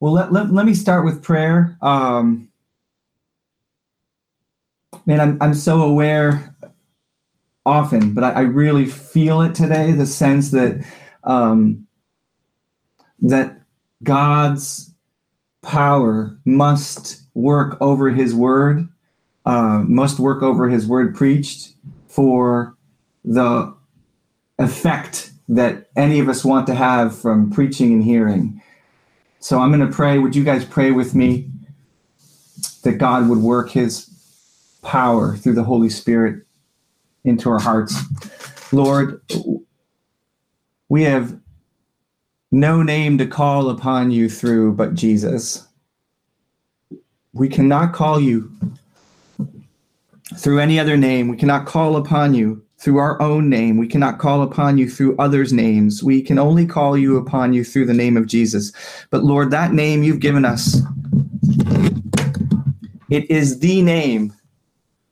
Well, let, let, let me start with prayer. Um, man, I'm, I'm so aware often, but I, I really feel it today the sense that um, that God's power must work over his word, uh, must work over his word preached for the effect that any of us want to have from preaching and hearing. So I'm going to pray. Would you guys pray with me that God would work his power through the Holy Spirit into our hearts? Lord, we have no name to call upon you through but Jesus. We cannot call you through any other name. We cannot call upon you through our own name. We cannot call upon you through others' names. We can only call you upon you through the name of Jesus. But Lord, that name you've given us, it is the name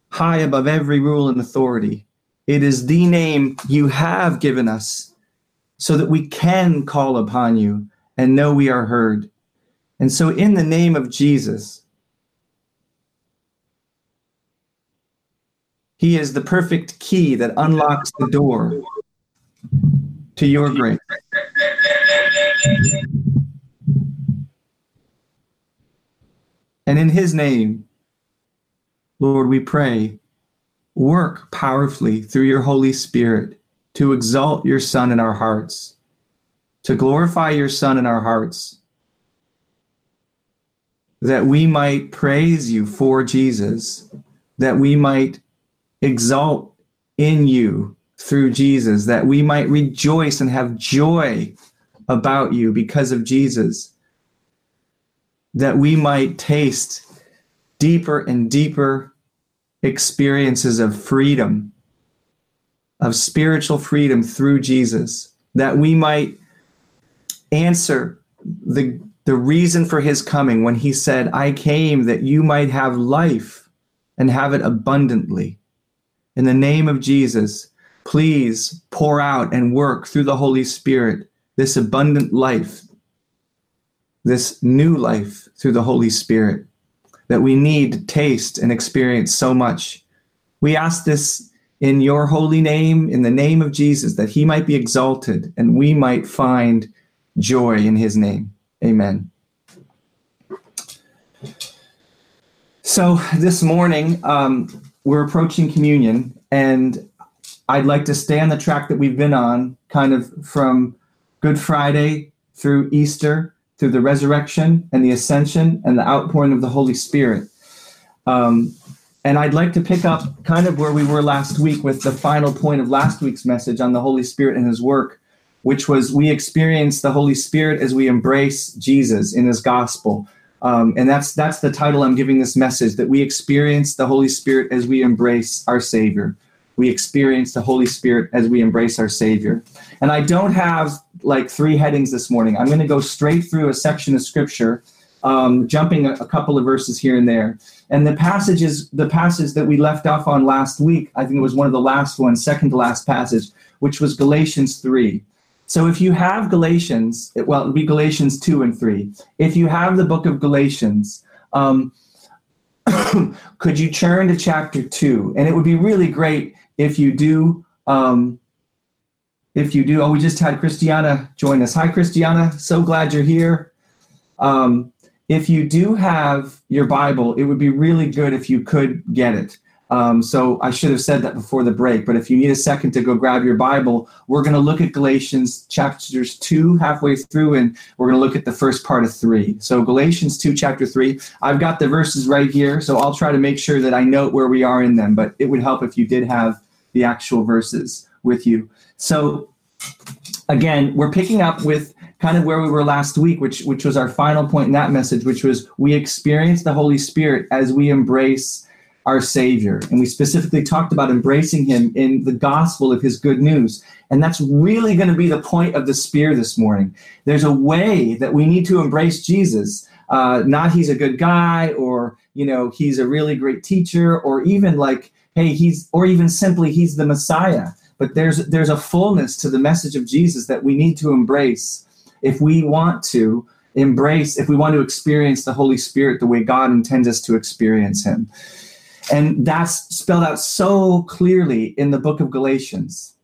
high above every rule and authority. It is the name you have given us so that we can call upon you and know we are heard. And so, in the name of Jesus, He is the perfect key that unlocks the door to your grace. And in his name, Lord, we pray, work powerfully through your Holy Spirit to exalt your Son in our hearts, to glorify your Son in our hearts, that we might praise you for Jesus, that we might exalt in you through Jesus, that we might rejoice and have joy about you because of Jesus, that we might taste deeper and deeper experiences of freedom, of spiritual freedom through Jesus, that we might answer the, the reason for his coming when he said, I came that you might have life and have it abundantly. In the name of Jesus, please pour out and work through the Holy Spirit this abundant life, this new life through the Holy Spirit that we need to taste and experience so much. We ask this in your holy name, in the name of Jesus, that he might be exalted and we might find joy in his name. Amen. So this morning, um, we're approaching communion, and I'd like to stay on the track that we've been on, kind of from Good Friday through Easter, through the resurrection and the ascension and the outpouring of the Holy Spirit. Um, and I'd like to pick up kind of where we were last week with the final point of last week's message on the Holy Spirit and his work, which was we experience the Holy Spirit as we embrace Jesus in his gospel. Um, and that's that's the title I'm giving this message that we experience the Holy Spirit as we embrace our Savior. We experience the Holy Spirit as we embrace our Savior. And I don't have like three headings this morning. I'm going to go straight through a section of Scripture, um, jumping a, a couple of verses here and there. And the passages, the passage that we left off on last week, I think it was one of the last ones, second to last passage, which was Galatians 3. So if you have Galatians, well, it'd be Galatians 2 and 3. If you have the book of Galatians, um, could you turn to chapter 2? And it would be really great if you do. Um, if you do, oh, we just had Christiana join us. Hi, Christiana. So glad you're here. Um, if you do have your Bible, it would be really good if you could get it. Um, so I should have said that before the break, but if you need a second to go grab your Bible, we're going to look at Galatians chapters 2 halfway through, and we're going to look at the first part of 3. So Galatians 2, chapter 3. I've got the verses right here, so I'll try to make sure that I note where we are in them, but it would help if you did have the actual verses with you. So again, we're picking up with kind of where we were last week, which which was our final point in that message, which was we experience the Holy Spirit as we embrace our Savior. And we specifically talked about embracing Him in the gospel of His good news. And that's really going to be the point of the spear this morning. There's a way that we need to embrace Jesus. Uh, not he's a good guy, or you know he's a really great teacher, or even like hey he's, or even simply he's the Messiah. But there's there's a fullness to the message of Jesus that we need to embrace if we want to embrace, if we want to experience the Holy Spirit the way God intends us to experience Him. And that's spelled out so clearly in the book of Galatians.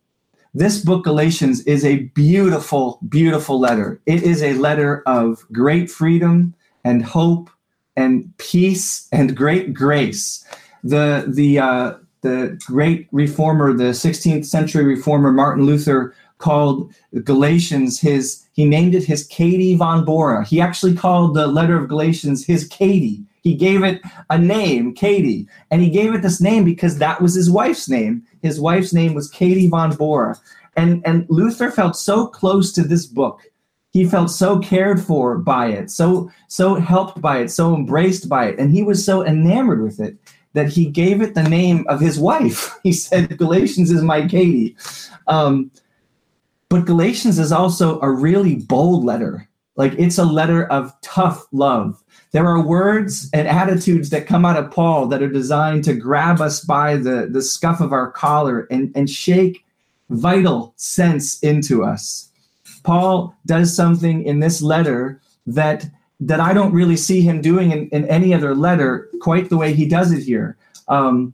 This book, Galatians, is a beautiful, beautiful letter. It is a letter of great freedom and hope and peace and great grace. The, the, uh, the great reformer, the 16th century reformer Martin Luther, called Galatians his, he named it his Katie von Bora. He actually called the letter of Galatians his Katie. He gave it a name, Katie. And he gave it this name because that was his wife's name. His wife's name was Katie von Bora. And, and Luther felt so close to this book. He felt so cared for by it, so, so helped by it, so embraced by it. And he was so enamored with it that he gave it the name of his wife. He said, Galatians is my Katie. Um, but Galatians is also a really bold letter. Like it's a letter of tough love. There are words and attitudes that come out of Paul that are designed to grab us by the, the scuff of our collar and, and shake vital sense into us. Paul does something in this letter that that I don't really see him doing in, in any other letter quite the way he does it here. Um,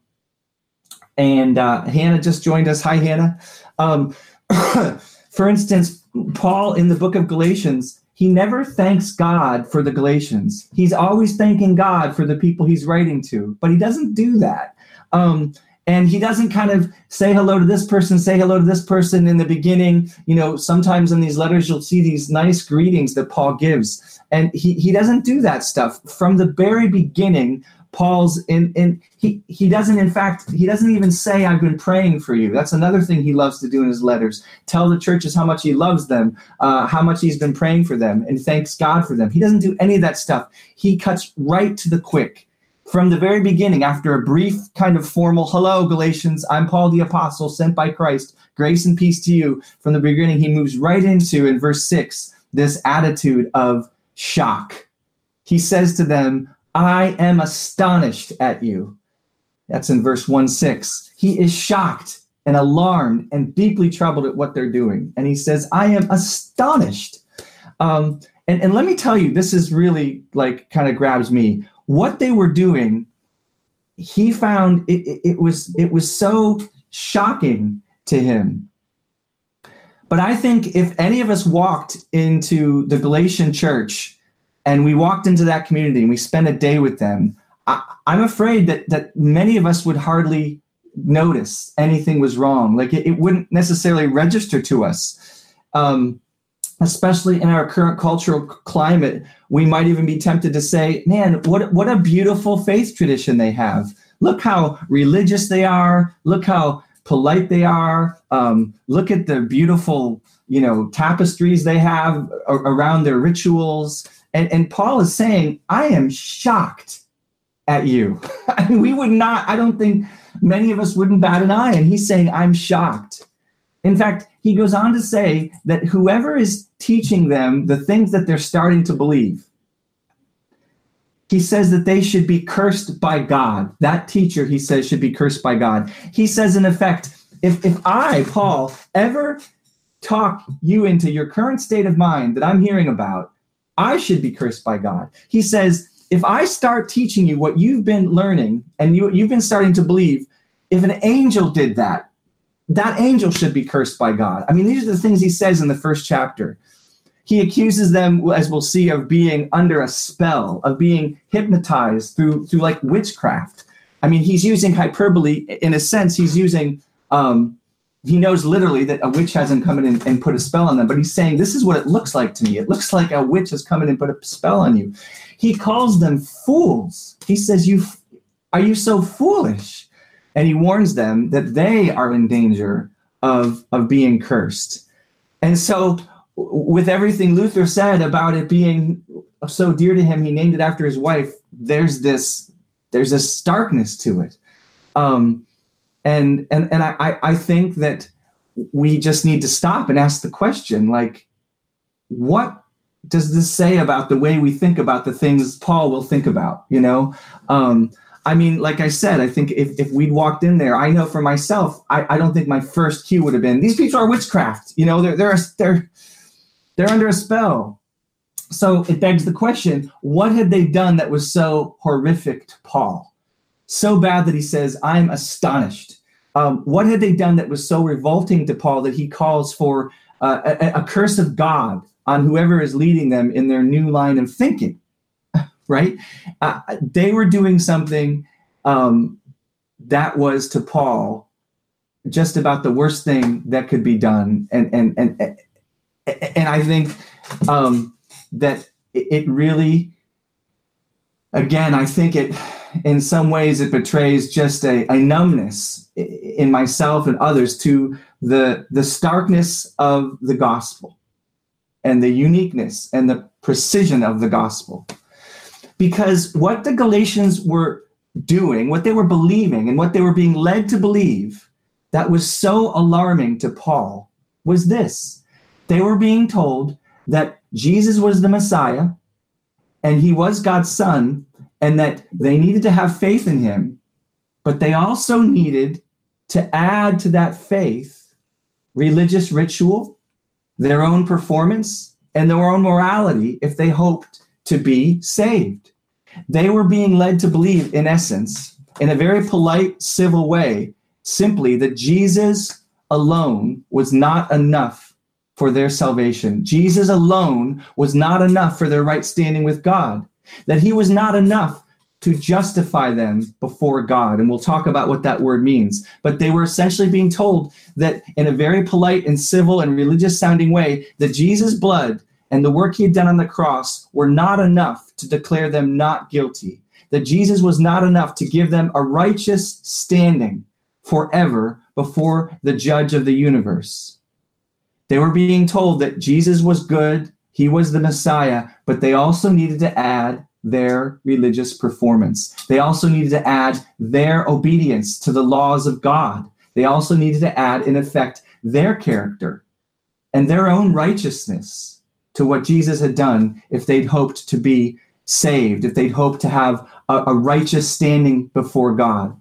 and uh, Hannah just joined us. Hi, Hannah. Um, for instance, Paul in the book of Galatians, he never thanks God for the Galatians. He's always thanking God for the people he's writing to, but he doesn't do that. Um, and he doesn't kind of say hello to this person say hello to this person in the beginning you know sometimes in these letters you'll see these nice greetings that paul gives and he, he doesn't do that stuff from the very beginning paul's in in he he doesn't in fact he doesn't even say i've been praying for you that's another thing he loves to do in his letters tell the churches how much he loves them uh, how much he's been praying for them and thanks god for them he doesn't do any of that stuff he cuts right to the quick from the very beginning, after a brief kind of formal hello, Galatians, I'm Paul the Apostle, sent by Christ, grace and peace to you. From the beginning, he moves right into, in verse 6, this attitude of shock. He says to them, I am astonished at you. That's in verse 1 6. He is shocked and alarmed and deeply troubled at what they're doing. And he says, I am astonished. Um, and, and let me tell you, this is really like kind of grabs me what they were doing he found it, it, it, was it was so shocking to him but i think if any of us walked into the galatian church and we walked into that community and we spent a day with them I, i'm afraid that that many of us would hardly notice anything was wrong like it, it wouldn't necessarily register to us um, especially in our current cultural climate, we might even be tempted to say, man, what, what a beautiful faith tradition they have. Look how religious they are. Look how polite they are. Um, look at the beautiful, you know, tapestries they have around their rituals. And, and Paul is saying, I am shocked at you. We would not, I don't think many of us wouldn't bat an eye. And he's saying, I'm shocked. In fact, he goes on to say that whoever is teaching them the things that they're starting to believe, he says that they should be cursed by God. That teacher, he says, should be cursed by God. He says, in effect, if, if I, Paul, ever talk you into your current state of mind that I'm hearing about, I should be cursed by God. He says, if I start teaching you what you've been learning and you, you've been starting to believe, if an angel did that, that angel should be cursed by God. I mean, these are the things he says in the first chapter. He accuses them, as we'll see, of being under a spell, of being hypnotized through through like witchcraft. I mean, he's using hyperbole in a sense. He's using um, he knows literally that a witch hasn't come in and, and, put a spell on them, but he's saying, This is what it looks like to me. It looks like a witch has come in and put a spell on you. He calls them fools. He says, You are you so foolish? and he warns them that they are in danger of, of being cursed. And so, with everything Luther said about it being so dear to him, he named it after his wife. There's this there's a starkness to it, um, and and and I I think that we just need to stop and ask the question like, what does this say about the way we think about the things Paul will think about? You know, um, I mean, like I said, I think if, if we'd walked in there, I know for myself, I, I don't think my first cue would have been these people are witchcraft. You know, they're they're they're they're under a spell. so it begs the question what had they done that was so horrific to Paul? So bad that he says, I'm astonished. Um, what had they done that was so revolting to Paul that he calls for uh, a, a curse of God on whoever is leading them in their new line of thinking? right? Uh, they were doing something um, that was to Paul just about the worst thing that could be done, and and and and I think um, that it really, again, I think it, in some ways, it betrays just a, a numbness in myself and others to the the starkness of the gospel, and the uniqueness and the precision of the gospel, because what the Galatians were doing, what they were believing, and what they were being led to believe that was so alarming to Paul was this. They were being told that Jesus was the Messiah and he was God's son, and that they needed to have faith in him, but they also needed to add to that faith religious ritual, their own performance, and their own morality if they hoped to be saved. They were being led to believe, in essence, in a very polite, civil way, simply that Jesus alone was not enough for their salvation. Jesus alone was not enough for their right standing with God, that he was not enough to justify them before God. And we'll talk about what that word means. But they were essentially being told that in a very polite and civil and religious sounding way, that Jesus' blood and the work he had done on the cross were not enough to declare them not guilty, that Jesus was not enough to give them a righteous standing forever before the judge of the universe. They were being told that Jesus was good, he was the Messiah, but they also needed to add their religious performance. They also needed to add their obedience to the laws of God. They also needed to add, in effect, their character and their own righteousness to what Jesus had done if they'd hoped to be saved, if they'd hoped to have a, a righteous standing before God.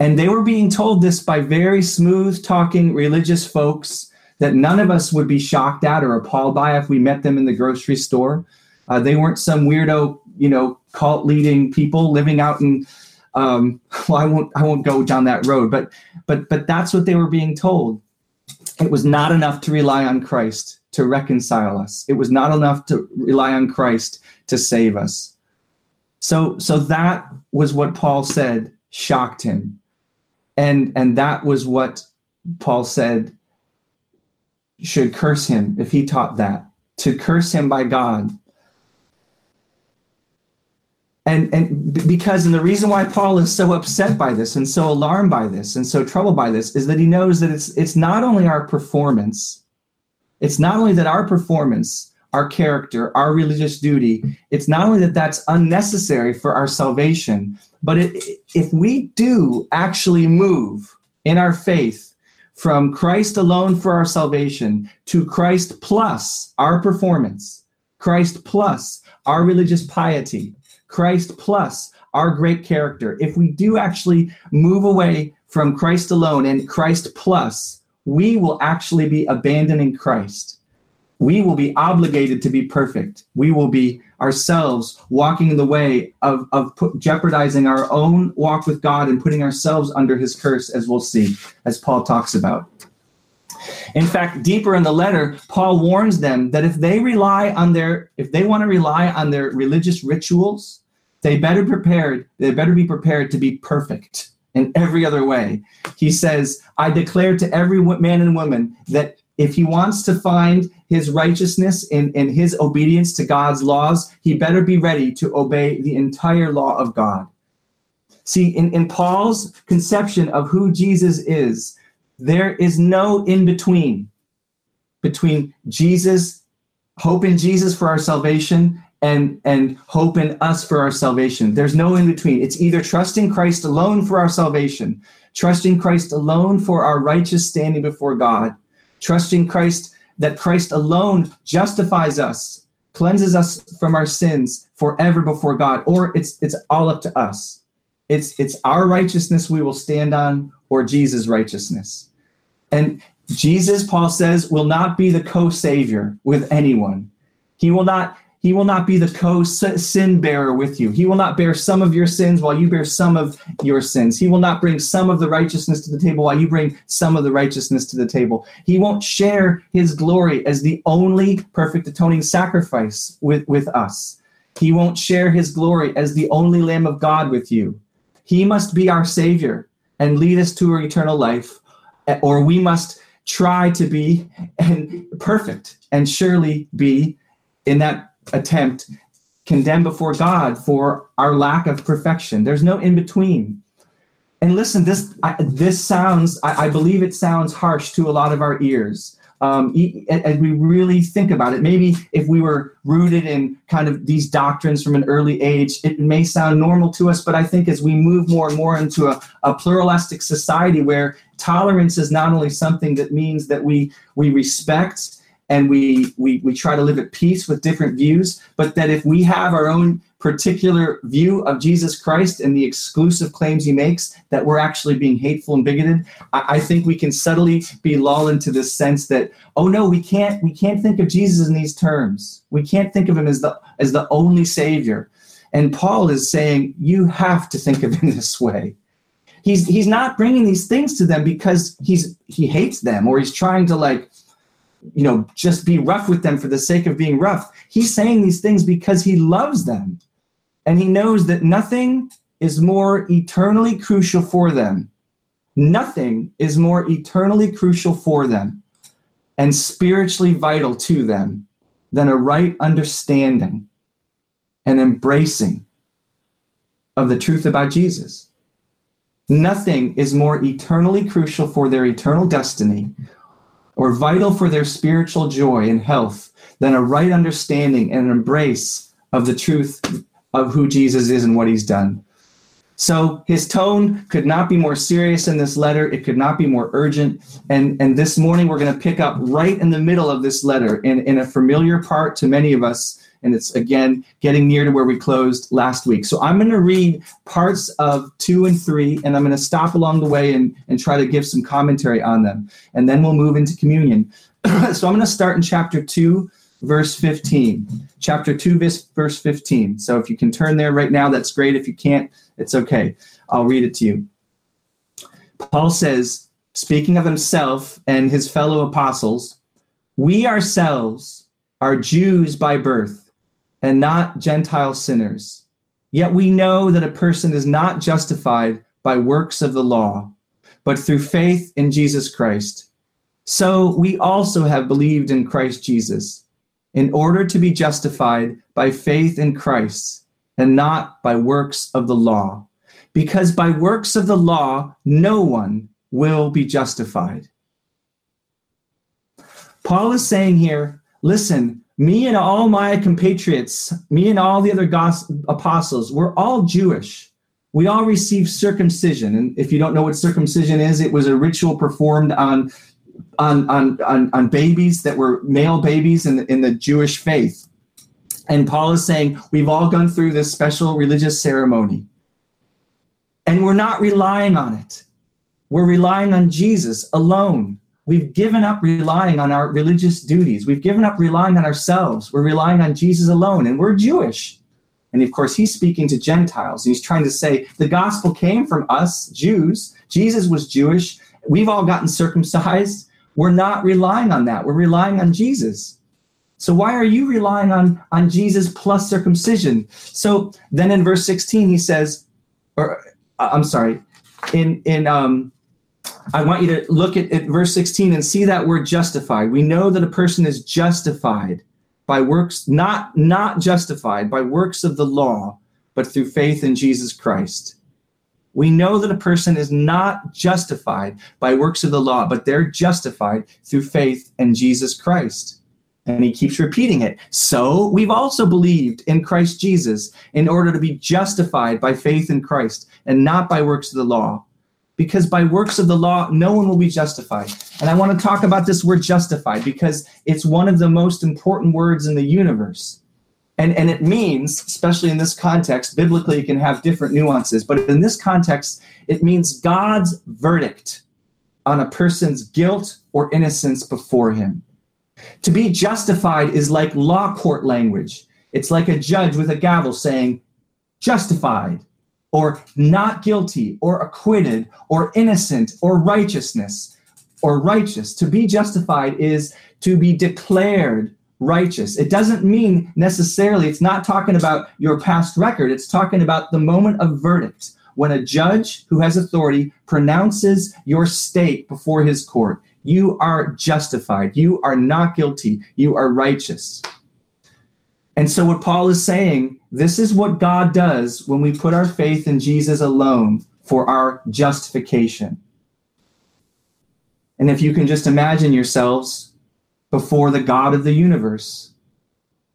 And they were being told this by very smooth talking religious folks that none of us would be shocked at or appalled by if we met them in the grocery store. Uh, they weren't some weirdo, you know, cult leading people living out in. Um, well, I won't. I won't go down that road. But but but that's what they were being told. It was not enough to rely on Christ to reconcile us. It was not enough to rely on Christ to save us. So so that was what Paul said shocked him and and that was what paul said should curse him if he taught that. To curse him by god. And and because and the reason why paul is so upset by this and so alarmed by this and so troubled by this is that he knows that it's it's not only our performance it's not only that our performance our character our religious duty it's not only that that's unnecessary for our salvation but it, if we do actually move in our faith from Christ alone for our salvation to Christ plus our performance, Christ plus our religious piety, Christ plus our great character, if we do actually move away from Christ alone and Christ plus, we will actually be abandoning Christ we will be obligated to be perfect. We will be ourselves walking in the way of, of put, jeopardizing our own walk with God and putting ourselves under his curse, as we'll see, as Paul talks about. In fact, deeper in the letter, Paul warns them that if they rely on their, if they want to rely on their religious rituals, they better prepared, they better be prepared to be perfect in every other way. He says, I declare to every man and woman that if he wants to find his righteousness in, in his obedience to God's laws, he better be ready to obey the entire law of God. See, in, in Paul's conception of who Jesus is, there is no in between between Jesus, hope in Jesus for our salvation, and, and hope in us for our salvation. There's no in between. It's either trusting Christ alone for our salvation, trusting Christ alone for our righteous standing before God, trusting Christ that Christ alone justifies us, cleanses us from our sins forever before God, or it's it's all up to us. It's it's our righteousness we will stand on, or Jesus' righteousness. And Jesus, Paul says, will not be the co-savior with anyone. He will not he will not be the co sin bearer with you. He will not bear some of your sins while you bear some of your sins. He will not bring some of the righteousness to the table while you bring some of the righteousness to the table. He won't share his glory as the only perfect atoning sacrifice with, with us. He won't share his glory as the only Lamb of God with you. He must be our Savior and lead us to our eternal life, or we must try to be and perfect and surely be in that attempt condemned before God for our lack of perfection. There's no in between. And listen, this I, this sounds. I, I, believe it sounds harsh to a lot of our ears. Um, as we really think about it, maybe if we were rooted in kind of these doctrines from an early age, it may sound normal to us. But I think as we move more and more into a, a pluralistic society where tolerance is not only something that means that we we respect and we, we we try to live at peace with different views but that if we have our own particular view of jesus christ and the exclusive claims he makes that we're actually being hateful and bigoted I, I, think we can subtly be lulled into this sense that oh no we can't we can't think of jesus in these terms. We can't think of him as the as the only savior. And paul is saying you have to think of him this way. He's he's not bringing these things to them because he's he hates them or he's trying to like you know, just be rough with them for the sake of being rough. He's saying these things because he loves them. And he knows that nothing is more eternally crucial for them. Nothing is more eternally crucial for them and spiritually vital to them than a right understanding and embracing of the truth about Jesus. Nothing is more eternally crucial for their eternal destiny or vital for their spiritual joy and health than a right understanding and an embrace of the truth of who Jesus is and what he's done. So his tone could not be more serious in this letter. It could not be more urgent. And, and this morning, we're going to pick up right in the middle of this letter in, in a familiar part to many of us and it's again getting near to where we closed last week. So I'm going to read parts of two and three, and I'm going to stop along the way and, and try to give some commentary on them. And then we'll move into communion. so I'm going to start in chapter two, verse 15. Chapter 2, verse 15. So if you can turn there right now, that's great. If you can't, it's okay. I'll read it to you. Paul says, speaking of himself and his fellow apostles, we ourselves are Jews by birth and not Gentile sinners. Yet we know that a person is not justified by works of the law, but through faith in Jesus Christ. So we also have believed in Christ Jesus, in order to be justified by faith in Christ, and not by works of the law. Because by works of the law, no one will be justified. Paul is saying here listen, me and all my compatriots, me and all the other apostles, we're all Jewish. We all received circumcision. And if you don't know what circumcision is, it was a ritual performed on on on on, on babies that were male babies in the, in the Jewish faith. And Paul is saying we've all gone through this special religious ceremony. And we're not relying on it. We're relying on Jesus alone. We've given up relying on our religious duties. We've given up relying on ourselves. We're relying on Jesus alone, and we're Jewish. And of course, he's speaking to Gentiles. And he's trying to say the gospel came from us, Jews. Jesus was Jewish. We've all gotten circumcised. We're not relying on that. We're relying on Jesus. So why are you relying on, on Jesus plus circumcision? So then in verse 16, he says, or uh, I'm sorry, in in um, I want you to look at, at verse 16 and see that word justified. We know that a person is justified by works, not, not justified by works of the law, but through faith in Jesus Christ. We know that a person is not justified by works of the law, but they're justified through faith in Jesus Christ. And he keeps repeating it. So we've also believed in Christ Jesus in order to be justified by faith in Christ and not by works of the law because by works of the law, no one will be justified. And I want to talk about this word justified because it's one of the most important words in the universe. And, and it means, especially in this context, biblically it can have different nuances, but in this context, it means God's verdict on a person's guilt or innocence before him. To be justified is like law court language. It's like a judge with a gavel saying, justified, or not guilty, or acquitted, or innocent, or righteousness, or righteous. To be justified is to be declared righteous. It doesn't mean necessarily, it's not talking about your past record, it's talking about the moment of verdict when a judge who has authority pronounces your state before his court. You are justified. You are not guilty. You are righteous. And so, what Paul is saying, this is what God does when we put our faith in Jesus alone for our justification. And if you can just imagine yourselves before the God of the universe,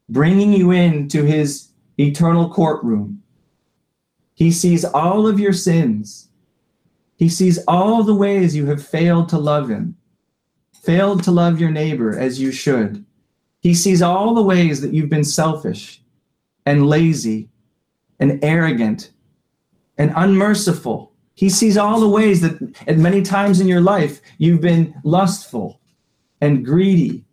bringing you into his eternal courtroom. He sees all of your sins. He sees all the ways you have failed to love him, failed to love your neighbor as you should. He sees all the ways that you've been selfish and lazy and arrogant and unmerciful. He sees all the ways that at many times in your life you've been lustful and greedy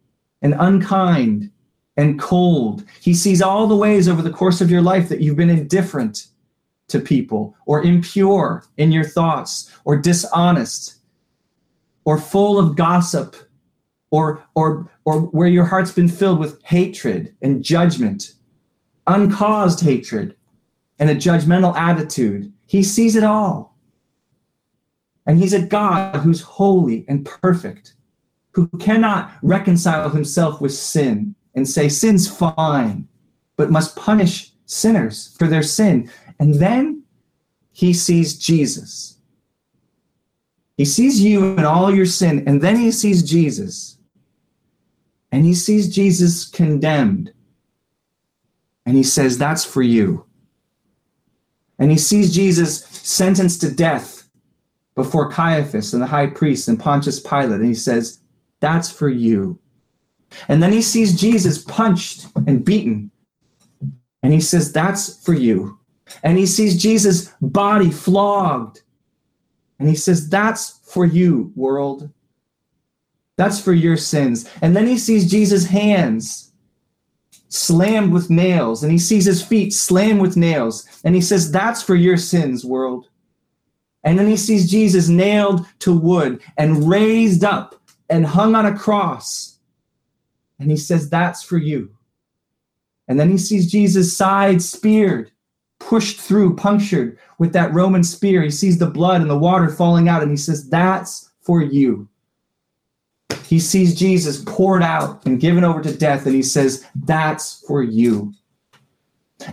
and unkind and cold. He sees all the ways over the course of your life that you've been indifferent to people or impure in your thoughts or dishonest or full of gossip or or or where your heart's been filled with hatred and judgment uncaused hatred and a judgmental attitude he sees it all and he's a god who's holy and perfect who cannot reconcile himself with sin and say sin's fine, but must punish sinners for their sin. And then he sees Jesus. He sees you and all your sin, and then he sees Jesus. And he sees Jesus condemned. And he says, That's for you. And he sees Jesus sentenced to death before Caiaphas and the high priest and Pontius Pilate. And he says, that's for you. And then he sees Jesus punched and beaten. And he says, That's for you. And he sees Jesus' body flogged. And he says, That's for you, world. That's for your sins. And then he sees Jesus' hands slammed with nails. And he sees his feet slammed with nails. And he says, That's for your sins, world. And then he sees Jesus nailed to wood and raised up and hung on a cross. And he says, That's for you. And then he sees Jesus' side speared, pushed through, punctured with that Roman spear. He sees the blood and the water falling out, and he says, That's for you. He sees Jesus poured out and given over to death, and he says, That's for you.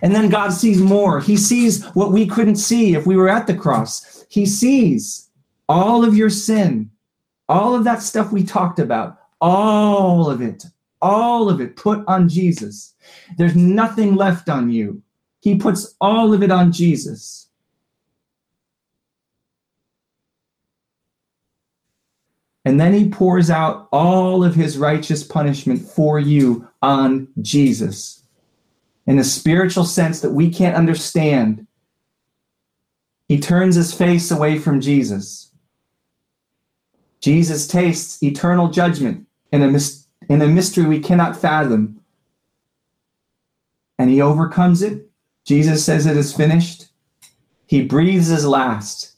And then God sees more. He sees what we couldn't see if we were at the cross. He sees all of your sin all of that stuff we talked about, all of it, all of it put on Jesus. There's nothing left on you. He puts all of it on Jesus. And then he pours out all of his righteous punishment for you on Jesus. In a spiritual sense that we can't understand, he turns his face away from Jesus Jesus tastes eternal judgment in a, mis- in a mystery we cannot fathom. And he overcomes it. Jesus says it is finished. He breathes his last.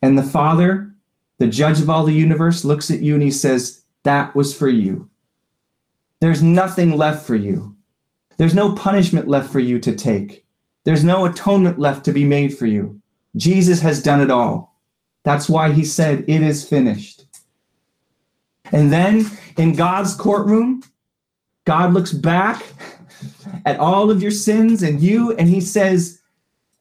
And the Father, the judge of all the universe, looks at you and he says, That was for you. There's nothing left for you. There's no punishment left for you to take. There's no atonement left to be made for you. Jesus has done it all. That's why he said, It is finished. And then in God's courtroom, God looks back at all of your sins and you, and he says,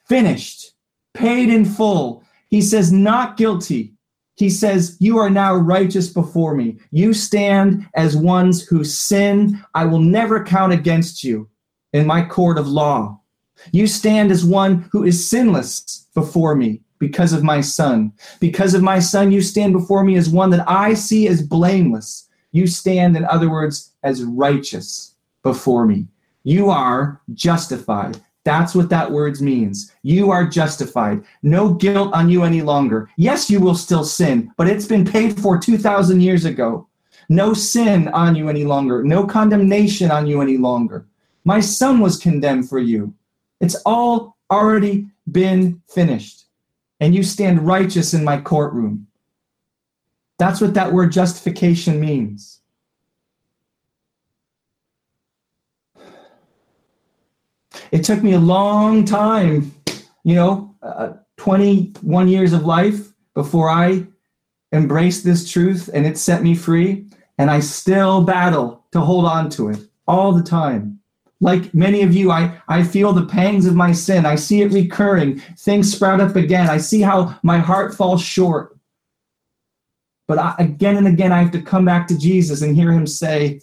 Finished, paid in full. He says, Not guilty. He says, You are now righteous before me. You stand as ones who sin. I will never count against you in my court of law. You stand as one who is sinless before me because of my son. Because of my son, you stand before me as one that I see as blameless. You stand, in other words, as righteous before me. You are justified. That's what that word means. You are justified. No guilt on you any longer. Yes, you will still sin, but it's been paid for 2,000 years ago. No sin on you any longer. No condemnation on you any longer. My son was condemned for you. It's all already been finished. And you stand righteous in my courtroom. That's what that word justification means. It took me a long time, you know, uh, 21 years of life before I embraced this truth and it set me free. And I still battle to hold on to it all the time. Like many of you, I, I feel the pangs of my sin. I see it recurring. Things sprout up again. I see how my heart falls short. But I, again and again, I have to come back to Jesus and hear him say,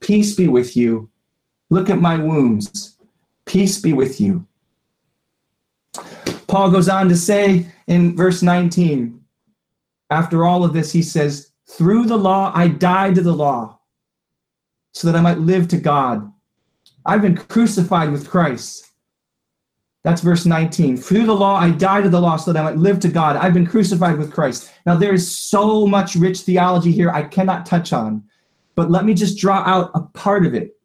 Peace be with you. Look at my wounds. Peace be with you. Paul goes on to say in verse 19, after all of this, he says, Through the law I died to the law, so that I might live to God. I've been crucified with Christ. That's verse 19. Through the law I died to the law, so that I might live to God. I've been crucified with Christ. Now, there is so much rich theology here I cannot touch on, but let me just draw out a part of it.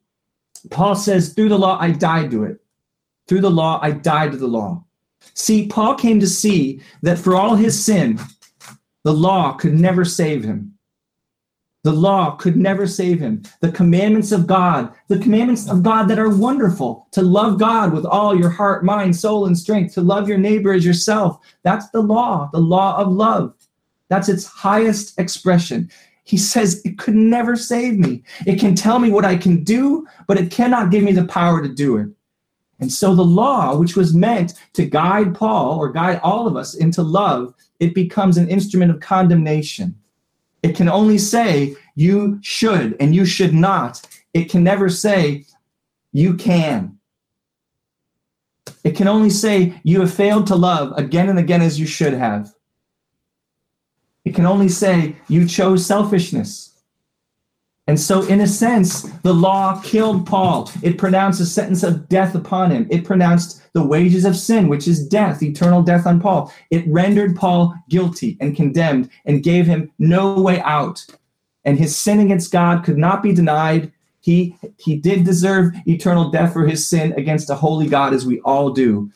Paul says, Through the law I died to it. Through the law I died to the law. See, Paul came to see that for all his sin, the law could never save him. The law could never save him. The commandments of God, the commandments of God that are wonderful, to love God with all your heart, mind, soul, and strength, to love your neighbor as yourself. That's the law, the law of love. That's its highest expression. He says it could never save me. It can tell me what I can do, but it cannot give me the power to do it. And so the law, which was meant to guide Paul or guide all of us into love, it becomes an instrument of condemnation. It can only say you should and you should not. It can never say you can. It can only say you have failed to love again and again as you should have. It can only say you chose selfishness. And so, in a sense, the law killed Paul. It pronounced a sentence of death upon him. It pronounced the wages of sin, which is death, eternal death on Paul. It rendered Paul guilty and condemned and gave him no way out. And his sin against God could not be denied. He, he did deserve eternal death for his sin against a holy God, as we all do.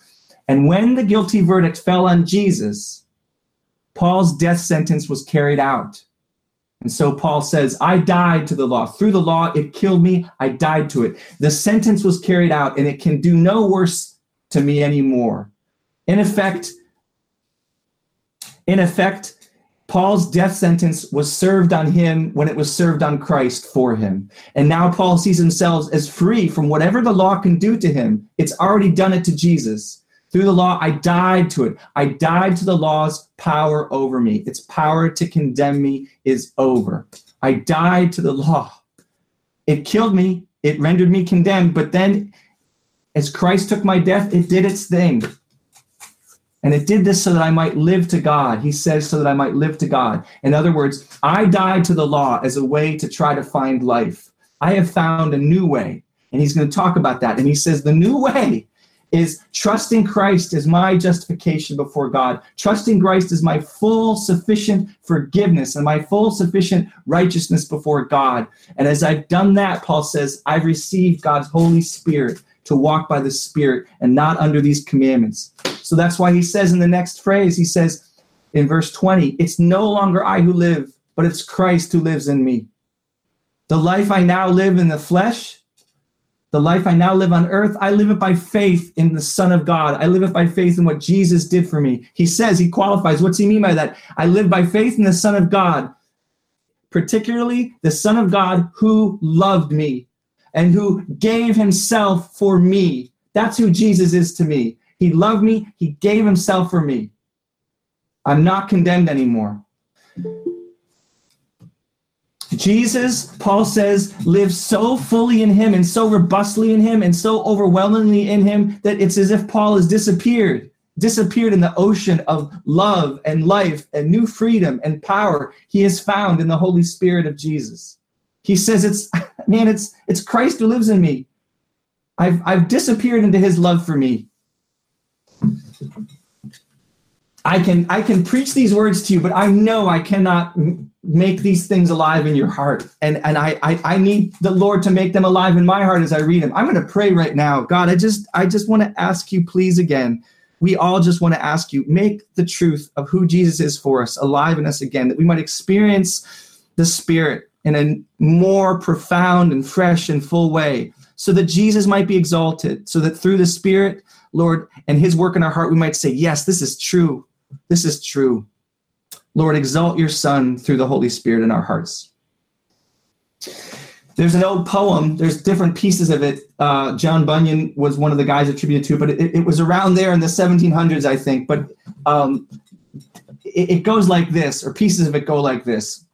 And when the guilty verdict fell on Jesus, Paul's death sentence was carried out. And so Paul says, I died to the law. Through the law, it killed me. I died to it. The sentence was carried out, and it can do no worse to me anymore. In effect, in effect, Paul's death sentence was served on him when it was served on Christ for him. And now Paul sees himself as free from whatever the law can do to him. It's already done it to Jesus. Through the law, I died to it. I died to the law's power over me. Its power to condemn me is over. I died to the law. It killed me, it rendered me condemned, but then as Christ took my death, it did its thing. And it did this so that I might live to God. He says, so that I might live to God. In other words, I died to the law as a way to try to find life. I have found a new way. And he's going to talk about that. And he says, the new way is trusting Christ as my justification before God. Trusting Christ as my full sufficient forgiveness and my full sufficient righteousness before God. And as I've done that, Paul says, I've received God's Holy Spirit to walk by the Spirit and not under these commandments. So that's why he says in the next phrase, he says in verse 20, it's no longer I who live, but it's Christ who lives in me. The life I now live in the flesh, the life I now live on earth, I live it by faith in the Son of God. I live it by faith in what Jesus did for me. He says, he qualifies. What's he mean by that? I live by faith in the Son of God, particularly the Son of God who loved me and who gave himself for me. That's who Jesus is to me. He loved me, he gave himself for me. I'm not condemned anymore. Jesus, Paul says, lives so fully in him and so robustly in him and so overwhelmingly in him that it's as if Paul has disappeared, disappeared in the ocean of love and life and new freedom and power he has found in the Holy Spirit of Jesus. He says it's man, it's it's Christ who lives in me. I've I've disappeared into his love for me. I can I can preach these words to you, but I know I cannot make these things alive in your heart. And, and I, I, I need the Lord to make them alive in my heart as I read them. I'm going to pray right now. God, I just, I just want to ask you, please, again, we all just want to ask you, make the truth of who Jesus is for us alive in us again, that we might experience the Spirit in a more profound and fresh and full way, so that Jesus might be exalted, so that through the Spirit, Lord, and his work in our heart, we might say, Yes, this is true. This is true. Lord, exalt your Son through the Holy Spirit in our hearts. There's an old poem, there's different pieces of it. Uh, John Bunyan was one of the guys attributed to, but it, it was around there in the 1700s, I think. But um, it, it goes like this, or pieces of it go like this.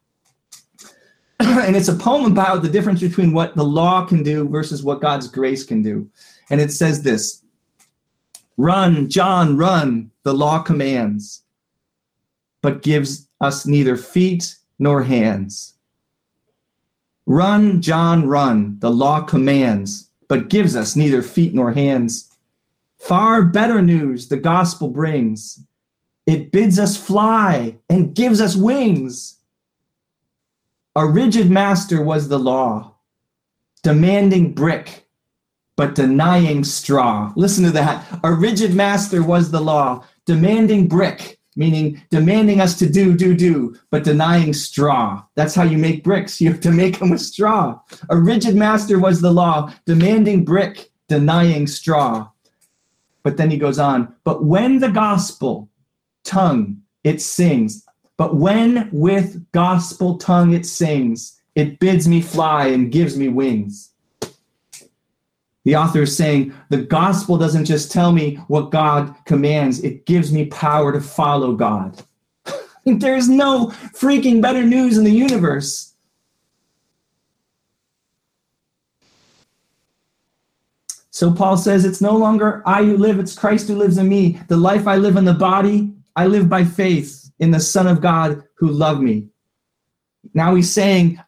and it's a poem about the difference between what the law can do versus what God's grace can do. And it says this Run, John, run, the law commands but gives us neither feet nor hands. Run, John, run, the law commands, but gives us neither feet nor hands. Far better news the gospel brings. It bids us fly and gives us wings. A rigid master was the law, demanding brick, but denying straw. Listen to that. A rigid master was the law, demanding brick, meaning demanding us to do, do, do, but denying straw. That's how you make bricks. You have to make them with straw. A rigid master was the law, demanding brick, denying straw. But then he goes on, but when the gospel tongue it sings, but when with gospel tongue it sings, it bids me fly and gives me wings. The author is saying the gospel doesn't just tell me what God commands, it gives me power to follow God. there is no freaking better news in the universe. So Paul says, It's no longer I who live, it's Christ who lives in me. The life I live in the body, I live by faith in the Son of God who loved me. Now he's saying,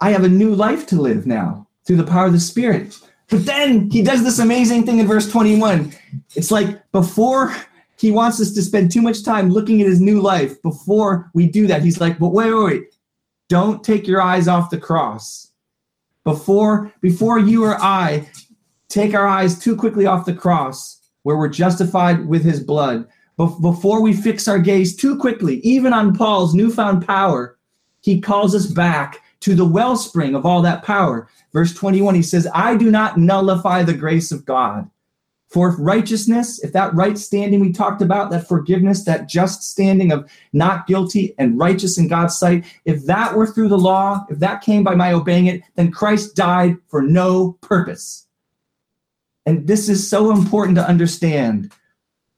I have a new life to live now through the power of the Spirit. But then he does this amazing thing in verse 21. It's like before he wants us to spend too much time looking at his new life, before we do that, he's like, but wait, wait, wait. Don't take your eyes off the cross. Before, before you or I take our eyes too quickly off the cross, where we're justified with his blood, before we fix our gaze too quickly, even on Paul's newfound power, he calls us back to the wellspring of all that power. Verse 21, he says, I do not nullify the grace of God. For if righteousness, if that right standing we talked about, that forgiveness, that just standing of not guilty and righteous in God's sight, if that were through the law, if that came by my obeying it, then Christ died for no purpose. And this is so important to understand.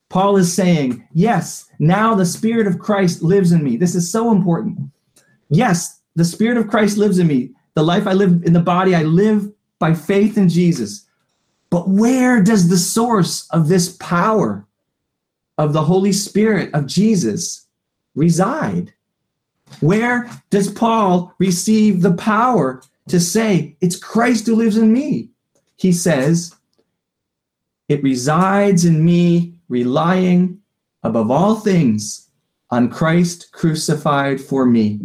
Paul is saying, yes, now the Spirit of Christ lives in me. This is so important. Yes, the Spirit of Christ lives in me. The life I live in the body, I live by faith in Jesus. But where does the source of this power of the Holy Spirit of Jesus reside? Where does Paul receive the power to say, It's Christ who lives in me? He says, It resides in me, relying above all things on Christ crucified for me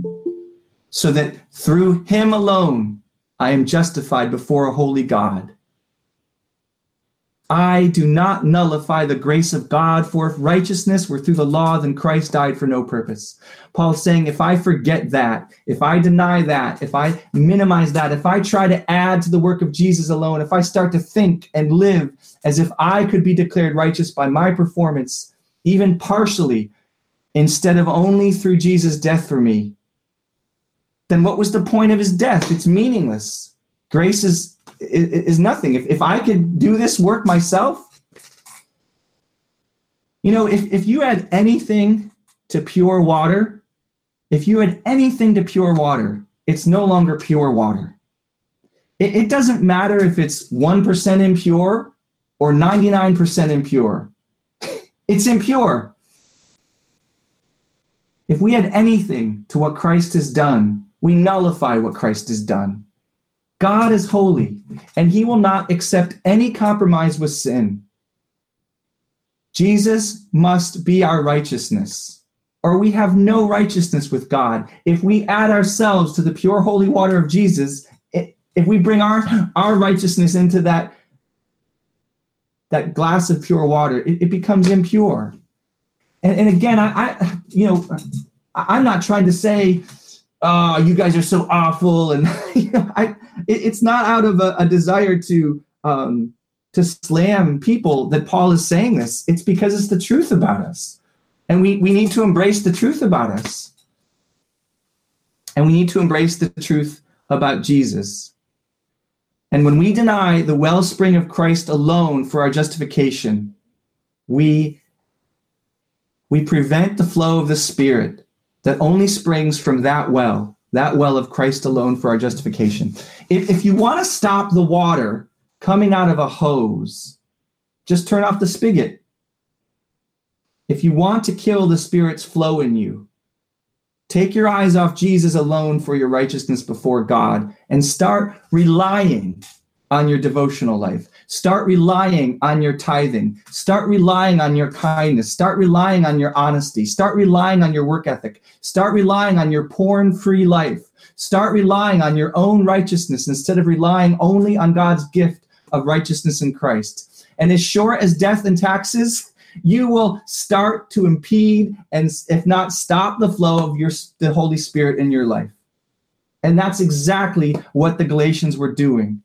so that through him alone I am justified before a holy God. I do not nullify the grace of God, for if righteousness were through the law, then Christ died for no purpose. Paul's saying, if I forget that, if I deny that, if I minimize that, if I try to add to the work of Jesus alone, if I start to think and live as if I could be declared righteous by my performance, even partially, instead of only through Jesus' death for me, then what was the point of his death? It's meaningless. Grace is is, nothing. If, if I could do this work myself, you know, if, if you add anything to pure water, if you add anything to pure water, it's no longer pure water. It, it doesn't matter if it's 1% impure or 99% impure, it's impure. If we add anything to what Christ has done, we nullify what Christ has done. God is holy, and he will not accept any compromise with sin. Jesus must be our righteousness. or we have no righteousness with God. If we add ourselves to the pure holy water of Jesus, if we bring our, our righteousness into that, that glass of pure water, it, it becomes impure. And, and again, I, I, you know, I'm not trying to say, oh, you guys are so awful. And I, it, it's not out of a, a desire to, um, to slam people that Paul is saying this. It's because it's the truth about us. And we, we need to embrace the truth about us. And we need to embrace the truth about Jesus. And when we deny the wellspring of Christ alone for our justification, we, we prevent the flow of the Spirit that only springs from that well, that well of Christ alone for our justification. If, if you want to stop the water coming out of a hose, just turn off the spigot. If you want to kill the Spirit's flow in you, take your eyes off Jesus alone for your righteousness before God and start relying on your devotional life. Start relying on your tithing. Start relying on your kindness. Start relying on your honesty. Start relying on your work ethic. Start relying on your porn free life. Start relying on your own righteousness instead of relying only on God's gift of righteousness in Christ. And as sure as death and taxes, you will start to impede and, if not stop, the flow of your the Holy Spirit in your life. And that's exactly what the Galatians were doing.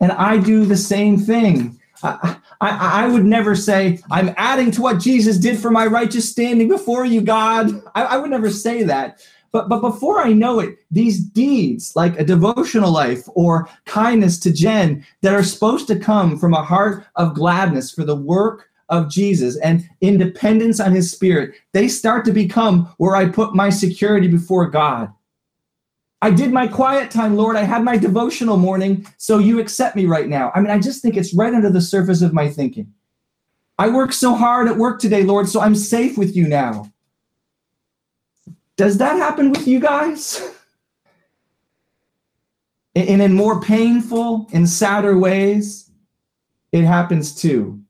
And I do the same thing. I, I, I, would never say, I'm adding to what Jesus did for my righteous standing before you, God. I, I would never say that. But, but before I know it, these deeds, like a devotional life or kindness to Jen, that are supposed to come from a heart of gladness for the work of Jesus and independence on his spirit, they start to become where I put my security before God. I did my quiet time, Lord. I had my devotional morning, so you accept me right now. I mean, I just think it's right under the surface of my thinking. I worked so hard at work today, Lord, so I'm safe with you now. Does that happen with you guys? And in more painful and sadder ways, it happens too.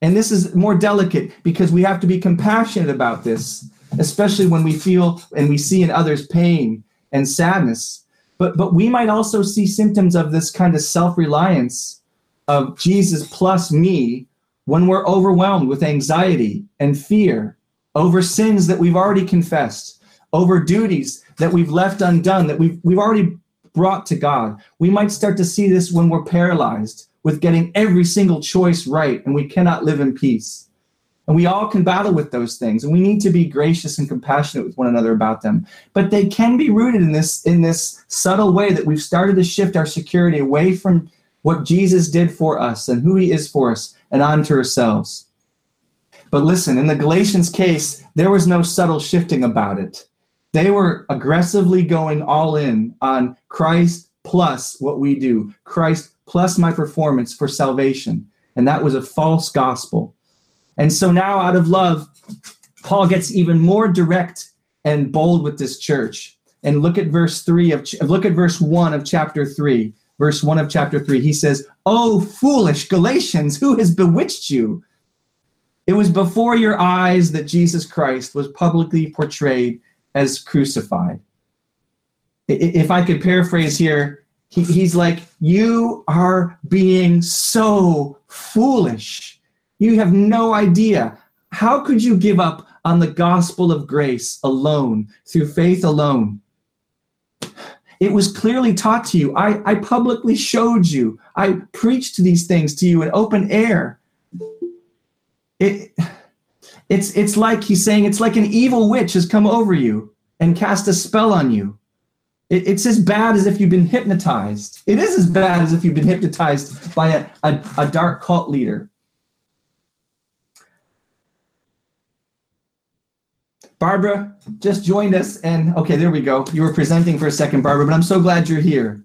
And this is more delicate because we have to be compassionate about this, especially when we feel and we see in others pain and sadness. But but we might also see symptoms of this kind of self-reliance of Jesus plus me when we're overwhelmed with anxiety and fear over sins that we've already confessed, over duties that we've left undone, that we've we've already brought to God. We might start to see this when we're paralyzed with getting every single choice right and we cannot live in peace. And we all can battle with those things, and we need to be gracious and compassionate with one another about them. But they can be rooted in this in this subtle way that we've started to shift our security away from what Jesus did for us and who he is for us and onto ourselves. But listen, in the Galatians case, there was no subtle shifting about it. They were aggressively going all in on Christ plus what we do, Christ plus my performance for salvation. And that was a false gospel. And so now, out of love, Paul gets even more direct and bold with this church. And look at verse three of look at verse one of chapter three. Verse one of chapter three. He says, "Oh foolish Galatians, who has bewitched you? It was before your eyes that Jesus Christ was publicly portrayed as crucified." If I could paraphrase here, he's like, "You are being so foolish." You have no idea. How could you give up on the gospel of grace alone, through faith alone? It was clearly taught to you. I, I publicly showed you. I preached these things to you in open air. It, it's, it's like he's saying, it's like an evil witch has come over you and cast a spell on you. It, it's as bad as if you've been hypnotized. It is as bad as if you've been hypnotized by a, a, a dark cult leader. Barbara just joined us, and okay, there we go. You were presenting for a second, Barbara, but I'm so glad you're here.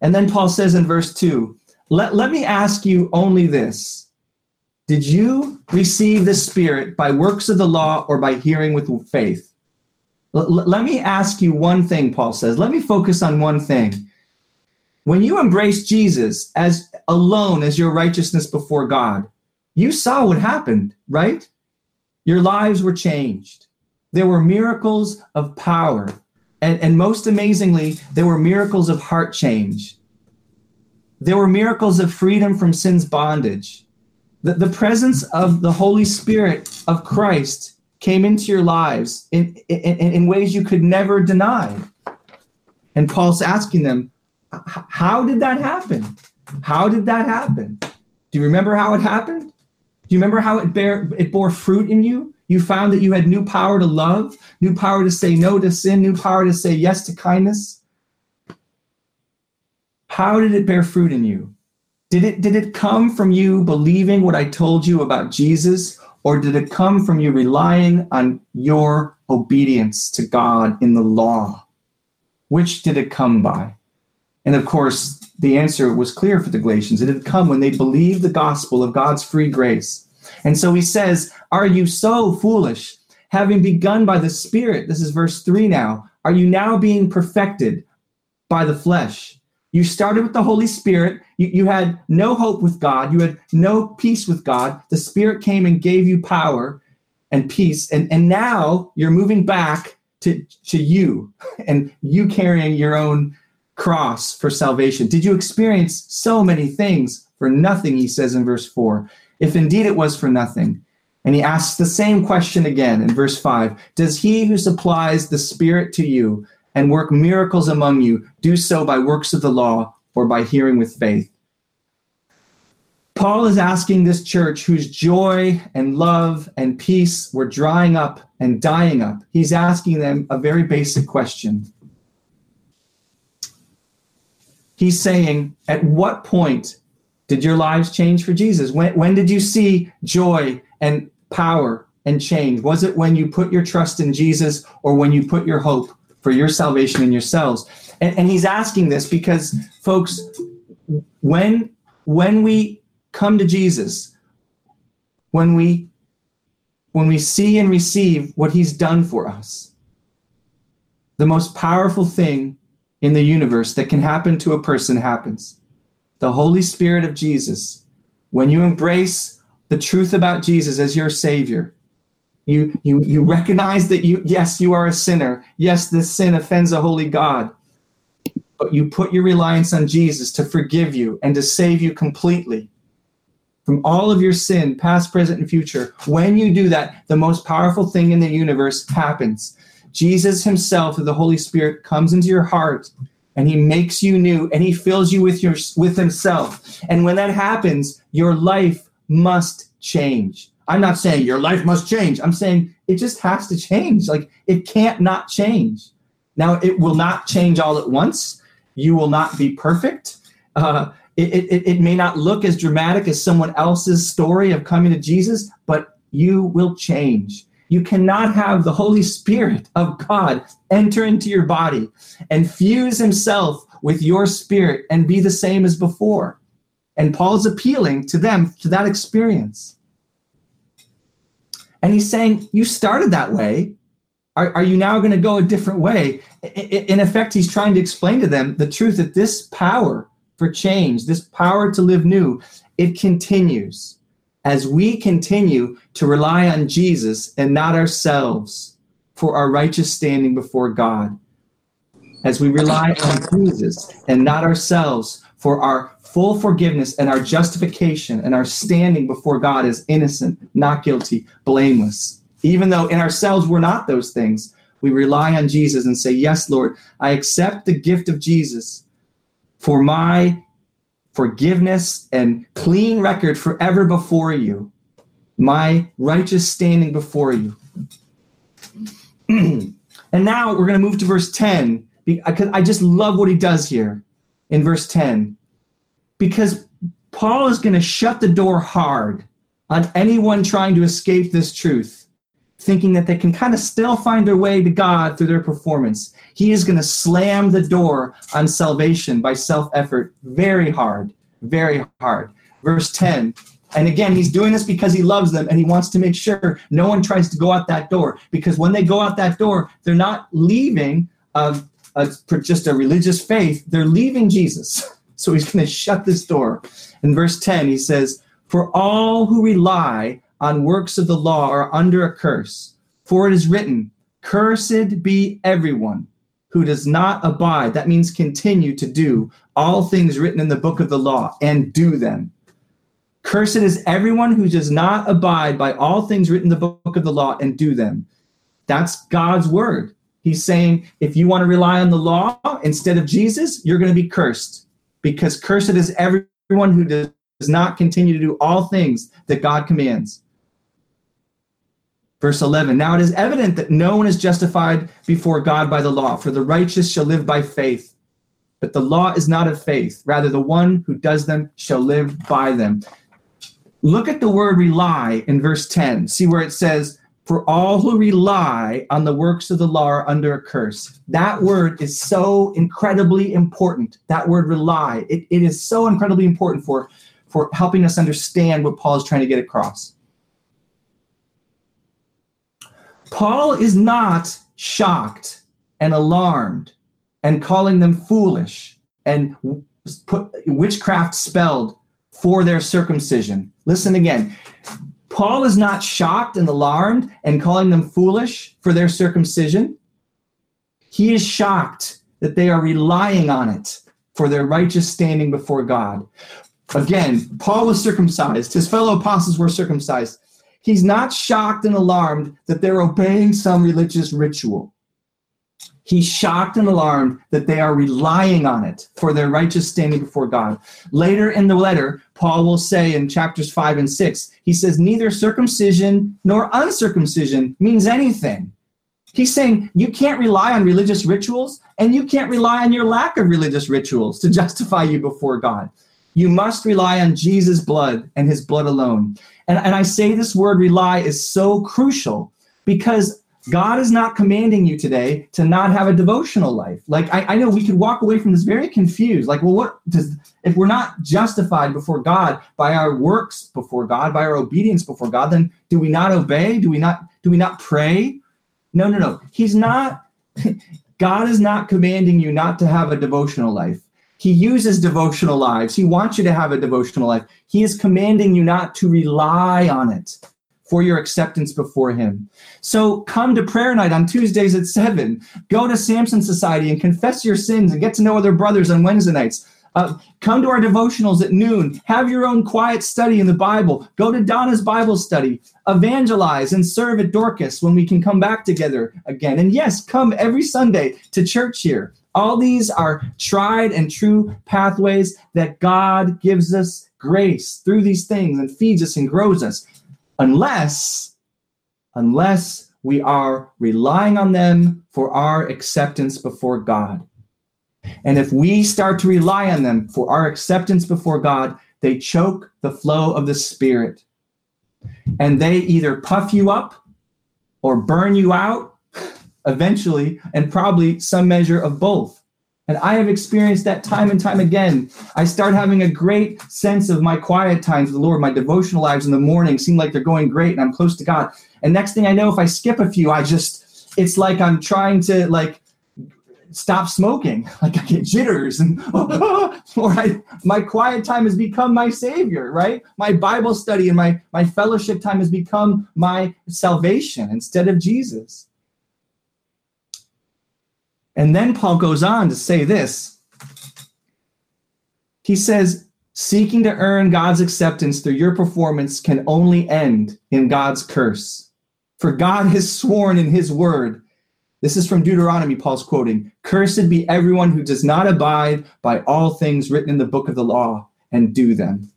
And then Paul says in verse 2 let, let me ask you only this Did you receive the Spirit by works of the law or by hearing with faith? L- let me ask you one thing, Paul says. Let me focus on one thing. When you embraced Jesus as alone as your righteousness before God, you saw what happened, right? Your lives were changed. there were miracles of power. And, and most amazingly, there were miracles of heart change. There were miracles of freedom from sin's bondage. The, the presence of the Holy Spirit of Christ came into your lives in, in, in ways you could never deny. And Paul's asking them, How did that happen? How did that happen? Do you remember how it happened? Do you remember how it bear it bore fruit in you? You found that you had new power to love, new power to say no to sin, new power to say yes to kindness. How did it bear fruit in you? Did it did it come from you believing what I told you about Jesus or did it come from you relying on your obedience to God in the law? Which did it come by? And of course, the answer was clear for the Galatians. It had come when they believed the gospel of God's free grace. And so he says, Are you so foolish? Having begun by the Spirit, this is verse 3 now, are you now being perfected by the flesh? You started with the Holy Spirit. You, you had no hope with God. You had no peace with God. The Spirit came and gave you power and peace. And, and now you're moving back to, to you and you carrying your own cross for salvation? Did you experience so many things for nothing? He says in verse 4. If indeed it was for nothing. And he asks the same question again in verse 5 Does he who supplies the Spirit to you and work miracles among you do so by works of the law or by hearing with faith? Paul is asking this church whose joy and love and peace were drying up and dying up, he's asking them a very basic question he's saying, at what point did your lives change for Jesus? When, when did you see joy and power and change? Was it when you put your trust in Jesus or when you put your hope for your salvation in yourselves? And, and he's asking this because, folks, when, when we come to Jesus, when we when we see and receive what he's done for us, the most powerful thing in the universe that can happen to a person happens. The Holy Spirit of Jesus, when you embrace the truth about Jesus as your Savior, you, you, you recognize that you, yes, you are a sinner. Yes, this sin offends a holy God. But you put your reliance on Jesus to forgive you and to save you completely from all of your sin, past, present, and future. When you do that, the most powerful thing in the universe happens. Jesus himself, through the Holy Spirit, comes into your heart and he makes you new and he fills you with your with himself. And when that happens, your life must change. I'm not saying your life must change. I'm saying it just has to change. Like it can't not change. Now it will not change all at once. You will not be perfect. Uh, it, it, it may not look as dramatic as someone else's story of coming to Jesus, but you will change. You cannot have the Holy Spirit of God enter into your body and fuse himself with your spirit and be the same as before. And Paul's appealing to them to that experience. And he's saying, You started that way. Are, are you now going to go a different way? In effect, he's trying to explain to them the truth that this power for change, this power to live new, it continues as we continue to rely on Jesus and not ourselves for our righteous standing before God, as we rely on Jesus and not ourselves for our full forgiveness and our justification and our standing before God as innocent, not guilty, blameless. Even though in ourselves we're not those things, we rely on Jesus and say, Yes, Lord, I accept the gift of Jesus for my forgiveness and clean record forever before you, my righteous standing before you. and now we're going to move to verse 10 because I just love what he does here in verse 10. Because Paul is going to shut the door hard on anyone trying to escape this truth, thinking that they can kind of still find their way to God through their performance. He is going to slam the door on salvation by self effort very hard, very hard. Verse 10. And again, he's doing this because he loves them and he wants to make sure no one tries to go out that door. Because when they go out that door, they're not leaving uh, a, just a religious faith, they're leaving Jesus. So he's going to shut this door. In verse 10, he says, For all who rely on works of the law are under a curse. For it is written, Cursed be everyone who does not abide, that means continue to do all things written in the book of the law and do them. Cursed is everyone who does not abide by all things written in the book of the law and do them. That's God's word. He's saying if you want to rely on the law instead of Jesus, you're going to be cursed because cursed is everyone who does not continue to do all things that God commands. Verse 11 Now it is evident that no one is justified before God by the law, for the righteous shall live by faith. But the law is not of faith. Rather, the one who does them shall live by them. Look at the word rely in verse 10. See where it says, For all who rely on the works of the law are under a curse. That word is so incredibly important. That word rely, it, it is so incredibly important for, for helping us understand what Paul is trying to get across. Paul is not shocked and alarmed and calling them foolish and put witchcraft spelled for their circumcision. Listen again. Paul is not shocked and alarmed and calling them foolish for their circumcision. He is shocked that they are relying on it for their righteous standing before God. Again, Paul was circumcised, his fellow apostles were circumcised. He's not shocked and alarmed that they're obeying some religious ritual. He's shocked and alarmed that they are relying on it for their righteous standing before God. Later in the letter, Paul will say in chapters 5 and 6, he says, Neither circumcision nor uncircumcision means anything. He's saying you can't rely on religious rituals and you can't rely on your lack of religious rituals to justify you before God. You must rely on Jesus' blood and his blood alone. And, and I say this word rely is so crucial because God is not commanding you today to not have a devotional life. Like I, I, know we could walk away from this very confused. Like, well, what does if we're not justified before God by our works before God, by our obedience before God, then do we not obey? Do we not do we not pray? No, no, no. He's not God is not commanding you not to have a devotional life. He uses devotional lives. He wants you to have a devotional life. He is commanding you not to rely on it for your acceptance before Him. So come to prayer night on Tuesdays at 7. Go to Samson Society and confess your sins and get to know other brothers on Wednesday nights. Uh, come to our devotionals at noon. Have your own quiet study in the Bible. Go to Donna's Bible study. Evangelize and serve at Dorcas when we can come back together again. And yes, come every Sunday to church here. All these are tried and true pathways that God gives us grace through these things and feeds us and grows us. Unless, unless we are relying on them for our acceptance before God. And if we start to rely on them for our acceptance before God, they choke the flow of the Spirit. And they either puff you up or burn you out eventually, and probably some measure of both. And I have experienced that time and time again. I start having a great sense of my quiet times with the Lord, my devotional lives in the morning seem like they're going great and I'm close to God. And next thing I know, if I skip a few, I just, it's like I'm trying to like stop smoking. Like I get jitters and or I, my quiet time has become my savior, right? My Bible study and my, my fellowship time has become my salvation instead of Jesus. And then Paul goes on to say this. He says, seeking to earn God's acceptance through your performance can only end in God's curse. For God has sworn in his word. This is from Deuteronomy, Paul's quoting Cursed be everyone who does not abide by all things written in the book of the law and do them.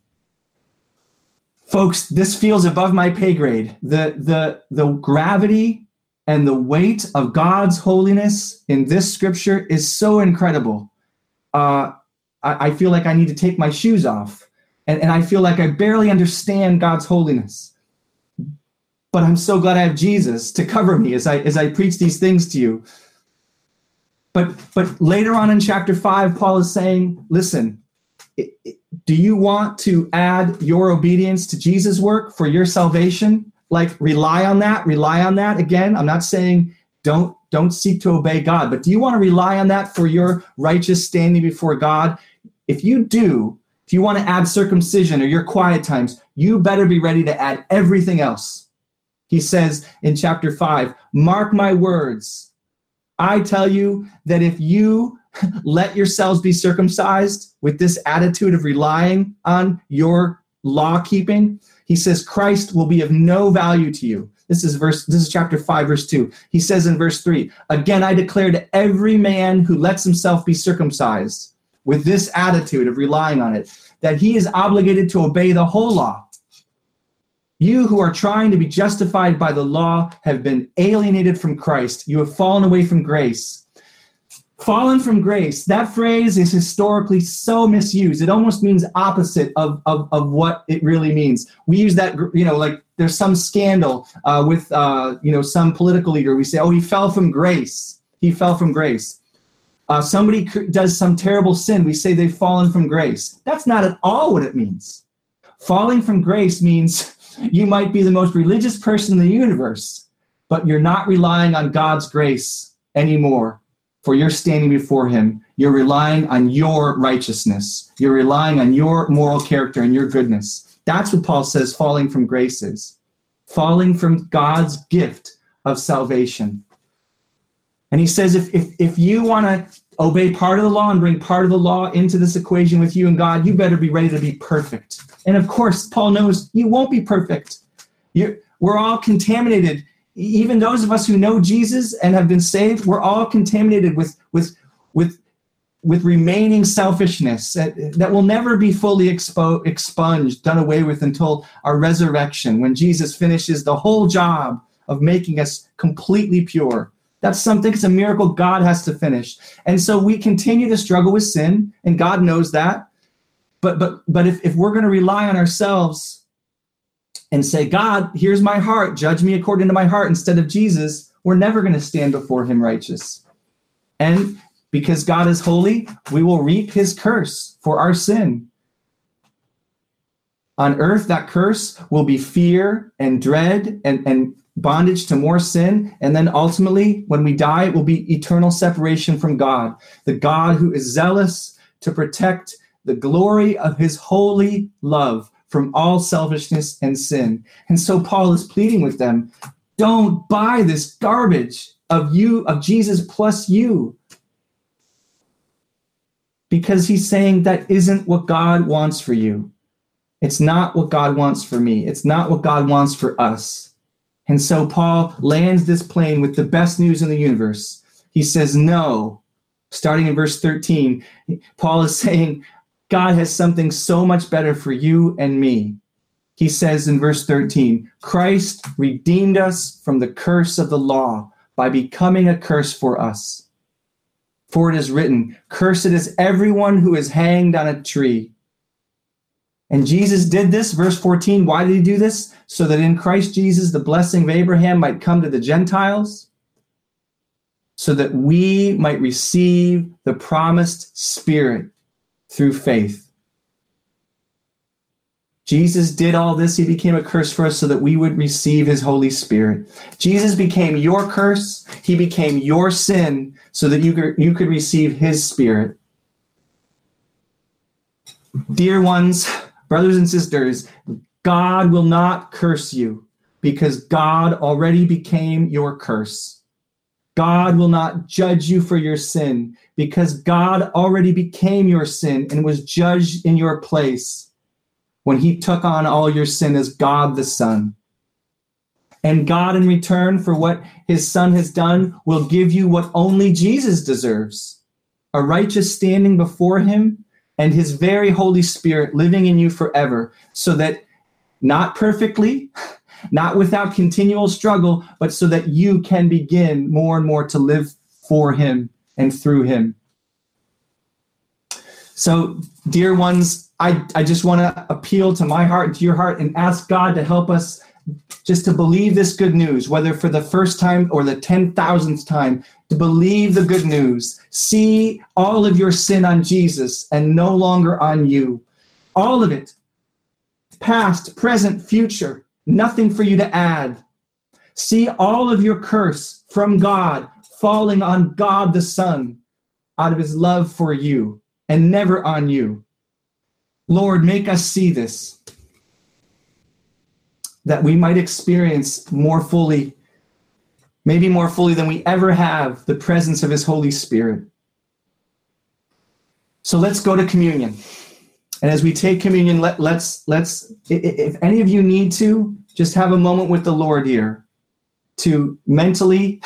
Folks, this feels above my pay grade. The, the, the gravity and the weight of God's holiness in this scripture is so incredible. Uh, I, I, feel like I need to take my shoes off, and, and I feel like I barely understand God's holiness. But I'm so glad I have Jesus to cover me as I as I preach these things to you. But but later on in chapter five, Paul is saying, "Listen, do you want to add your obedience to Jesus' work for your salvation?" Like rely on that rely on that. Again i'm not saying don't don't seek to obey god but do you want to rely on that for your righteous standing before god? If you do if you want to add circumcision or your quiet times you better be ready to add everything else. He says in chapter 5, Mark my words. I tell you that if you let yourselves be circumcised with this attitude of relying on your law keeping, he says Christ will be of no value to you. This is verse this is chapter 5 verse 2. He says in verse 3, again I declare to every man who lets himself be circumcised with this attitude of relying on it that he is obligated to obey the whole law. You who are trying to be justified by the law have been alienated from Christ. You have fallen away from grace. Fallen from grace, that phrase is historically so misused. It almost means opposite of, of, of what it really means. We use that, you know, like there's some scandal uh, with, uh, you know, some political leader. We say, oh, he fell from grace. He fell from grace. Uh, somebody does some terrible sin. We say they've fallen from grace. That's not at all what it means. Falling from grace means you might be the most religious person in the universe, but you're not relying on God's grace anymore for you're standing before Him. You're relying on your righteousness. You're relying on your moral character and your goodness. That's what Paul says falling from grace is falling from God's gift of salvation. And he says if, if, if you want to obey part of the law and bring part of the law into this equation with you and God, you better be ready to be perfect. And of course, Paul knows you won't be perfect. You're, we're all contaminated. Even those of us who know Jesus and have been saved, we're all contaminated with, with, with, with remaining selfishness that, that will never be fully expo- expunged, done away with until our resurrection, when Jesus finishes the whole job of making us completely pure. That's something, it's a miracle God has to finish. And so we continue to struggle with sin, and God knows that. But but but if, if we're going to rely on ourselves and say, God, here's my heart, judge me according to my heart instead of Jesus, we're never going to stand before him righteous. And because God is holy, we will reap his curse for our sin. On earth, that curse will be fear and dread and, and bondage to more sin. And then ultimately, when we die, it will be eternal separation from God, the God who is zealous to protect the glory of his holy love from all selfishness and sin. And so Paul is pleading with them don't buy this garbage of you, of Jesus plus you. Because he's saying that isn't what God wants for you. It's not what God wants for me. It's not what God wants for us. And so Paul lands this plane with the best news in the universe. He says, No. Starting in verse 13, Paul is saying, God has something so much better for you and me. He says in verse 13, Christ redeemed us from the curse of the law by becoming a curse for us. For it is written, Cursed is everyone who is hanged on a tree and Jesus did this, verse 14. Why did he do this? So that in Christ Jesus, the blessing of Abraham might come to the Gentiles, so that we might receive the promised Spirit through faith. Jesus did all this. He became a curse for us so that we would receive his Holy Spirit. Jesus became your curse. He became your sin so that you could, you could receive his Spirit. Dear ones, Brothers and sisters, God will not curse you because God already became your curse. God will not judge you for your sin because God already became your sin and was judged in your place when he took on all your sin as God the Son. And God, in return for what his Son has done, will give you what only Jesus deserves a righteous standing before him and his very Holy Spirit living in you forever, so that not perfectly, not without continual struggle, but so that you can begin more and more to live for him and through him. So, dear ones, I, I just want to appeal to my heart and to your heart and ask God to help us just to believe this good news, whether for the first time or the 10,000th time, to believe the good news. See all of your sin on Jesus and no longer on you. All of it, past, present, future, nothing for you to add. See all of your curse from God falling on God the Son out of his love for you and never on you. Lord, make us see this. that we might experience more fully, maybe more fully than we ever have, the presence of His Holy Spirit. So let's go to communion. And as we take communion, let, let's let's if any of you need to, just have a moment with the Lord here to mentally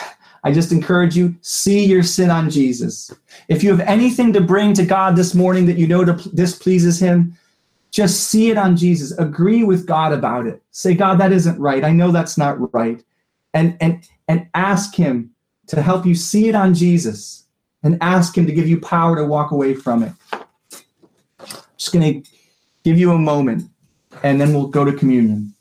I just encourage you, see your sin on Jesus. If you have anything to bring to God this morning that you know displeases Him, just see it on Jesus. Agree with God about it. Say, God, that isn't right. I know that's not right. And, and, and ask Him to help you see it on Jesus and ask Him to give you power to walk away from it. I'm just going to give you a moment and then we'll go to communion.